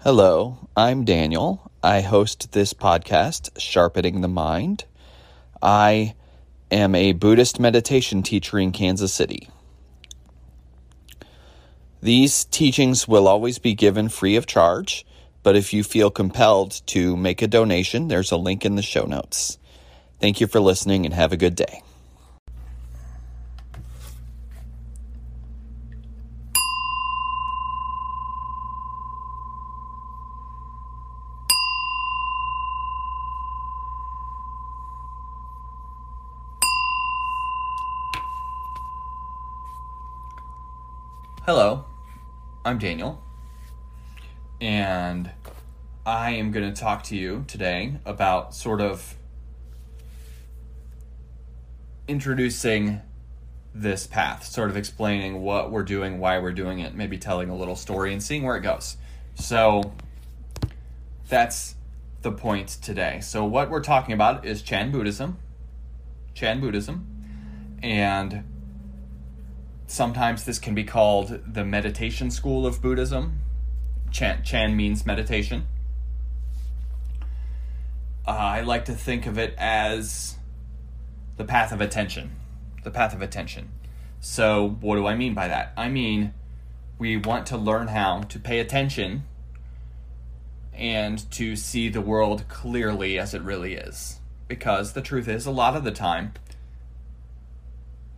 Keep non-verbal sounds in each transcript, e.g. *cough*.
Hello, I'm Daniel. I host this podcast, Sharpening the Mind. I am a Buddhist meditation teacher in Kansas City. These teachings will always be given free of charge, but if you feel compelled to make a donation, there's a link in the show notes. Thank you for listening and have a good day. Hello, I'm Daniel, and I am going to talk to you today about sort of introducing this path, sort of explaining what we're doing, why we're doing it, maybe telling a little story and seeing where it goes. So that's the point today. So, what we're talking about is Chan Buddhism, Chan Buddhism, and sometimes this can be called the meditation school of Buddhism. Chan, Chan means meditation. Uh, I like to think of it as the path of attention. The path of attention. So, what do I mean by that? I mean, we want to learn how to pay attention and to see the world clearly as it really is. Because the truth is, a lot of the time,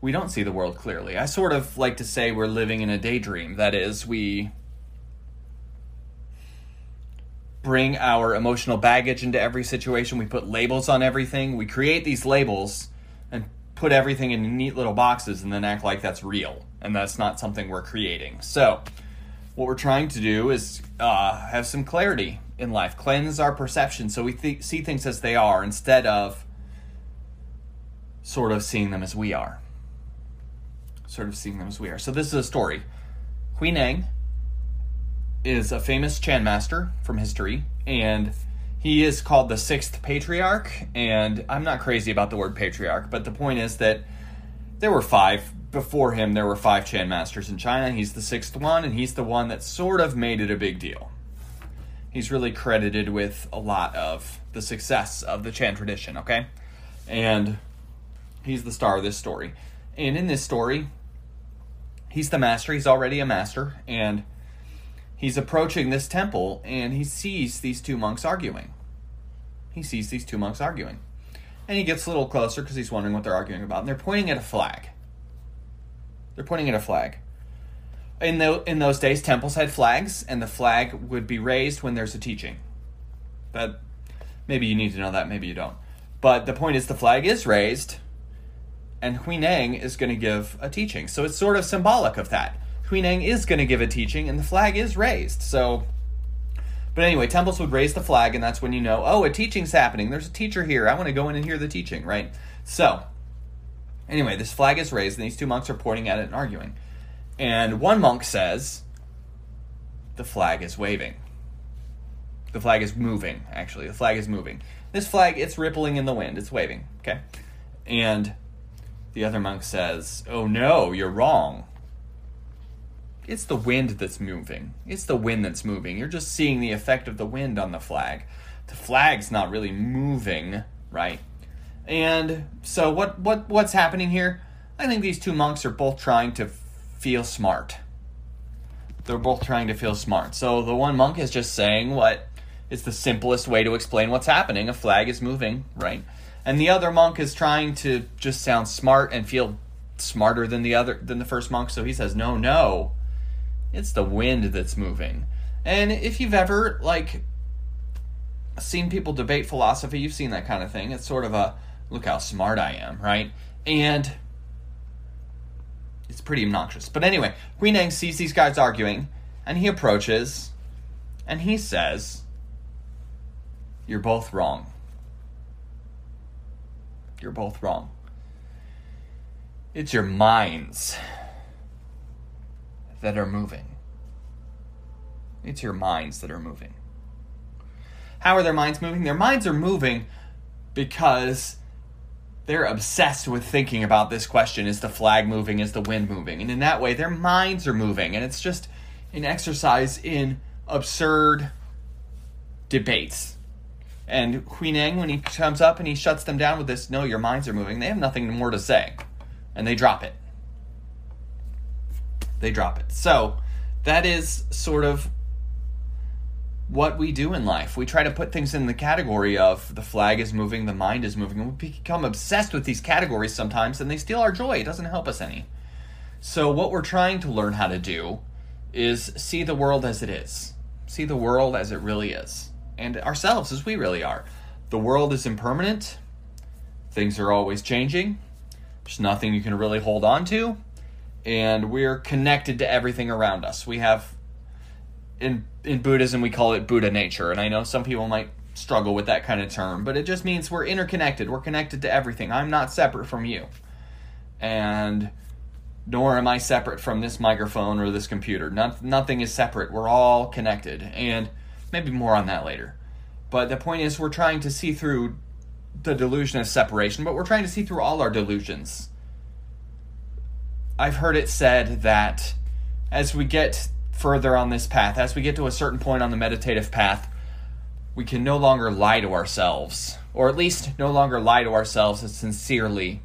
we don't see the world clearly. I sort of like to say we're living in a daydream. That is, we bring our emotional baggage into every situation. We put labels on everything. We create these labels and put everything in neat little boxes and then act like that's real. And that's not something we're creating. So, what we're trying to do is uh, have some clarity in life, cleanse our perception so we th- see things as they are instead of sort of seeing them as we are sort of seeing them as we are. So this is a story. Huineng is a famous Chan master from history, and he is called the sixth patriarch. And I'm not crazy about the word patriarch, but the point is that there were five before him. There were five Chan masters in China. He's the sixth one, and he's the one that sort of made it a big deal. He's really credited with a lot of the success of the Chan tradition. Okay, and he's the star of this story. And in this story, he's the master, he's already a master, and he's approaching this temple and he sees these two monks arguing. He sees these two monks arguing. And he gets a little closer because he's wondering what they're arguing about. And they're pointing at a flag. They're pointing at a flag. In, the, in those days, temples had flags, and the flag would be raised when there's a teaching. But maybe you need to know that, maybe you don't. But the point is, the flag is raised and Huineng is going to give a teaching. So it's sort of symbolic of that. Huineng is going to give a teaching, and the flag is raised. So, but anyway, temples would raise the flag, and that's when you know, oh, a teaching's happening. There's a teacher here. I want to go in and hear the teaching, right? So, anyway, this flag is raised, and these two monks are pointing at it and arguing. And one monk says, the flag is waving. The flag is moving, actually. The flag is moving. This flag, it's rippling in the wind. It's waving, okay? And the other monk says, Oh no, you're wrong. It's the wind that's moving. It's the wind that's moving. You're just seeing the effect of the wind on the flag. The flag's not really moving, right? And so what what what's happening here? I think these two monks are both trying to feel smart. They're both trying to feel smart. So the one monk is just saying what is the simplest way to explain what's happening. A flag is moving, right? And the other monk is trying to just sound smart and feel smarter than the other than the first monk so he says no no. It's the wind that's moving. And if you've ever like seen people debate philosophy you've seen that kind of thing. It's sort of a look how smart i am right? And it's pretty obnoxious. But anyway Huineng sees these guys arguing and he approaches and he says you're both wrong you're both wrong. It's your minds that are moving. It's your minds that are moving. How are their minds moving? Their minds are moving because they're obsessed with thinking about this question is the flag moving, is the wind moving? And in that way, their minds are moving. And it's just an exercise in absurd debates. And Huineng, when he comes up and he shuts them down with this, no, your minds are moving, they have nothing more to say. And they drop it. They drop it. So, that is sort of what we do in life. We try to put things in the category of the flag is moving, the mind is moving, and we become obsessed with these categories sometimes, and they steal our joy. It doesn't help us any. So, what we're trying to learn how to do is see the world as it is, see the world as it really is, and ourselves as we really are. The world is impermanent, things are always changing, there's nothing you can really hold on to, and we're connected to everything around us. We have in in Buddhism we call it Buddha nature, and I know some people might struggle with that kind of term, but it just means we're interconnected. We're connected to everything. I'm not separate from you. And nor am I separate from this microphone or this computer. Not, nothing is separate. We're all connected. And maybe more on that later. But the point is, we're trying to see through the delusion of separation, but we're trying to see through all our delusions. I've heard it said that as we get further on this path, as we get to a certain point on the meditative path, we can no longer lie to ourselves, or at least no longer lie to ourselves as sincerely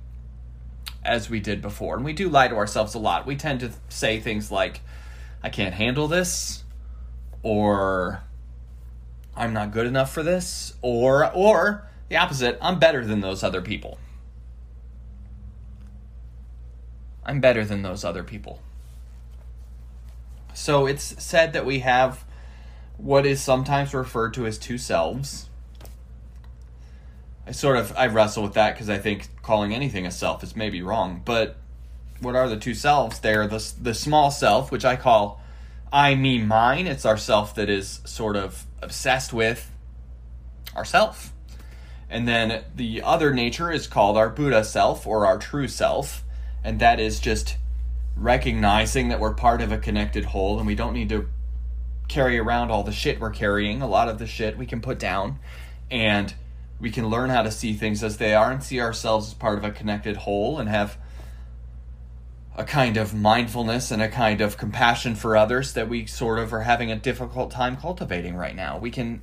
as we did before. And we do lie to ourselves a lot. We tend to say things like, I can't handle this, or I'm not good enough for this, or or the opposite, I'm better than those other people. I'm better than those other people. So it's said that we have what is sometimes referred to as two selves. I sort of I wrestle with that because I think calling anything a self is maybe wrong. But what are the two selves? They're the the small self, which I call I, me, mine. It's our self that is sort of obsessed with ourself. And then the other nature is called our Buddha self or our true self, and that is just recognizing that we're part of a connected whole and we don't need to carry around all the shit we're carrying. A lot of the shit we can put down and we can learn how to see things as they are and see ourselves as part of a connected whole and have a kind of mindfulness and a kind of compassion for others that we sort of are having a difficult time cultivating right now. We can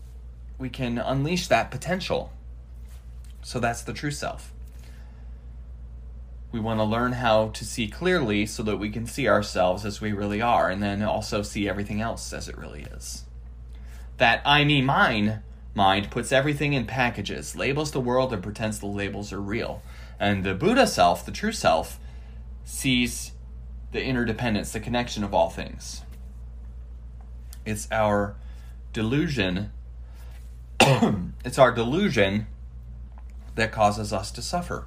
we can unleash that potential. So that's the true self. We want to learn how to see clearly so that we can see ourselves as we really are and then also see everything else as it really is. That I, me, mine mind puts everything in packages, labels the world, and pretends the labels are real. And the Buddha self, the true self, sees the interdependence, the connection of all things. It's our delusion. *coughs* it's our delusion that causes us to suffer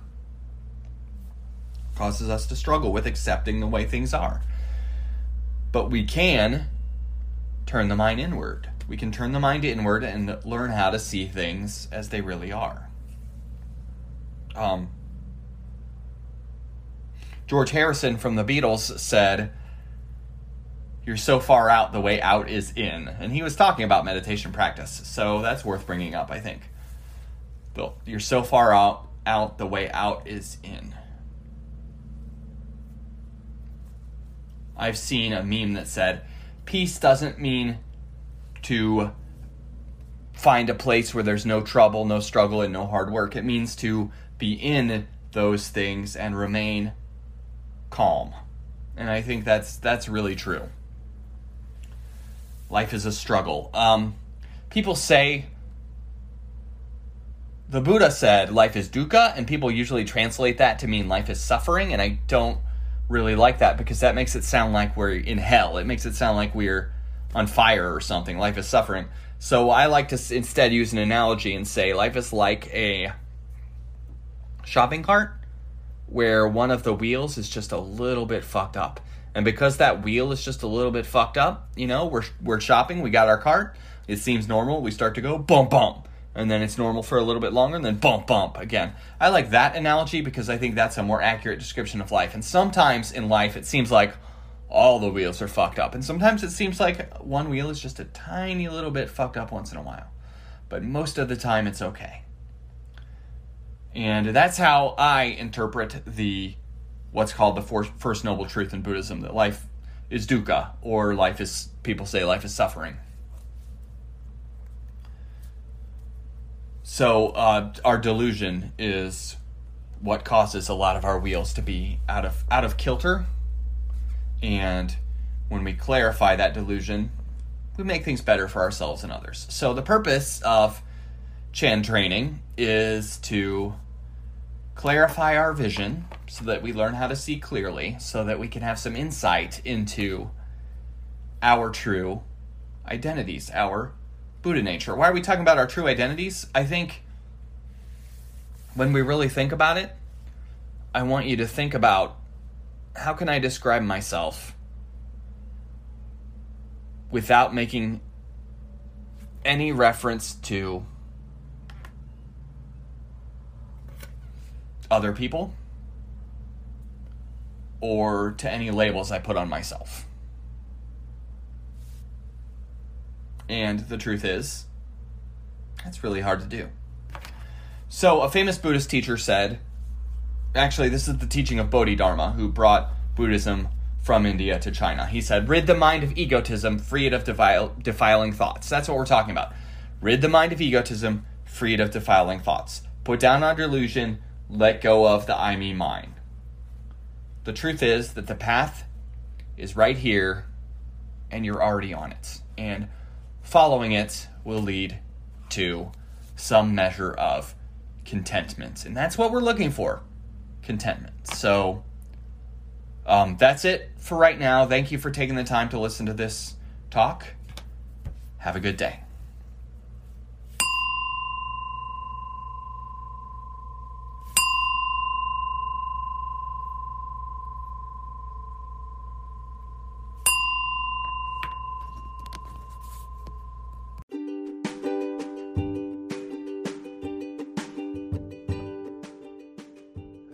causes us to struggle with accepting the way things are. But we can turn the mind inward. We can turn the mind inward and learn how to see things as they really are. Um, George Harrison from the Beatles said, You're so far out, the way out is in. And he was talking about meditation practice. So that's worth bringing up, I think. You're so far out, out, the way out is in. I've seen a meme that said, peace doesn't mean to find a place where there's no trouble, no struggle, and no hard work. It means to be in those things and remain calm. And I think that's that's really true. Life is a struggle. Um, people say the Buddha said life is dukkha, and people usually translate that to mean life is suffering, and I don't really like that because that makes it sound like we're in hell. It makes it sound like we're on fire or something. Life is suffering. So I like to instead use an analogy and say life is like a shopping cart where one of the wheels is just a little bit fucked up. And because that wheel is just a little bit fucked up, you know, we're we're shopping, we got our cart, it seems normal, we start to go bump bump. And then it's normal for a little bit longer and then bump bump again. I like that analogy because i think that's a more accurate description of life. And sometimes in life it seems like all the wheels are fucked up. And sometimes it seems like one wheel is just a tiny little bit fucked up once in a while. But most of the time it's okay and that's how i interpret the what's called the first noble truth in buddhism that life is dukkha or life is people say life is suffering So uh, our delusion is what causes a lot of our wheels to be out of out of kilter, and when we clarify that delusion, we make things better for ourselves and others. So the purpose of Chan training is to clarify our vision so that we learn how to see clearly, so that we can have some insight into our true identities, our Buddha nature. Why are we talking about our true identities? I think when we really think about it, I want you to think about how can I describe myself without making any reference to other people or to any labels I put on myself. And the truth is, that's really hard to do. So, a famous Buddhist teacher said, actually, this is the teaching of Bodhidharma, who brought Buddhism from India to China. He said, Rid the mind of egotism, free it of defile, defiling thoughts. That's what we're talking about. Rid the mind of egotism, free it of defiling thoughts. Put down our delusion, let go of the I me mind. The truth is that the path is right here and you're already on it. And following it will lead to some measure of contentment. And that's what we're looking for contentment. So um, that's it for right now. Thank you for taking the time to listen to this talk. Have a good day.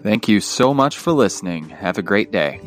Thank you so much for listening. Have a great day.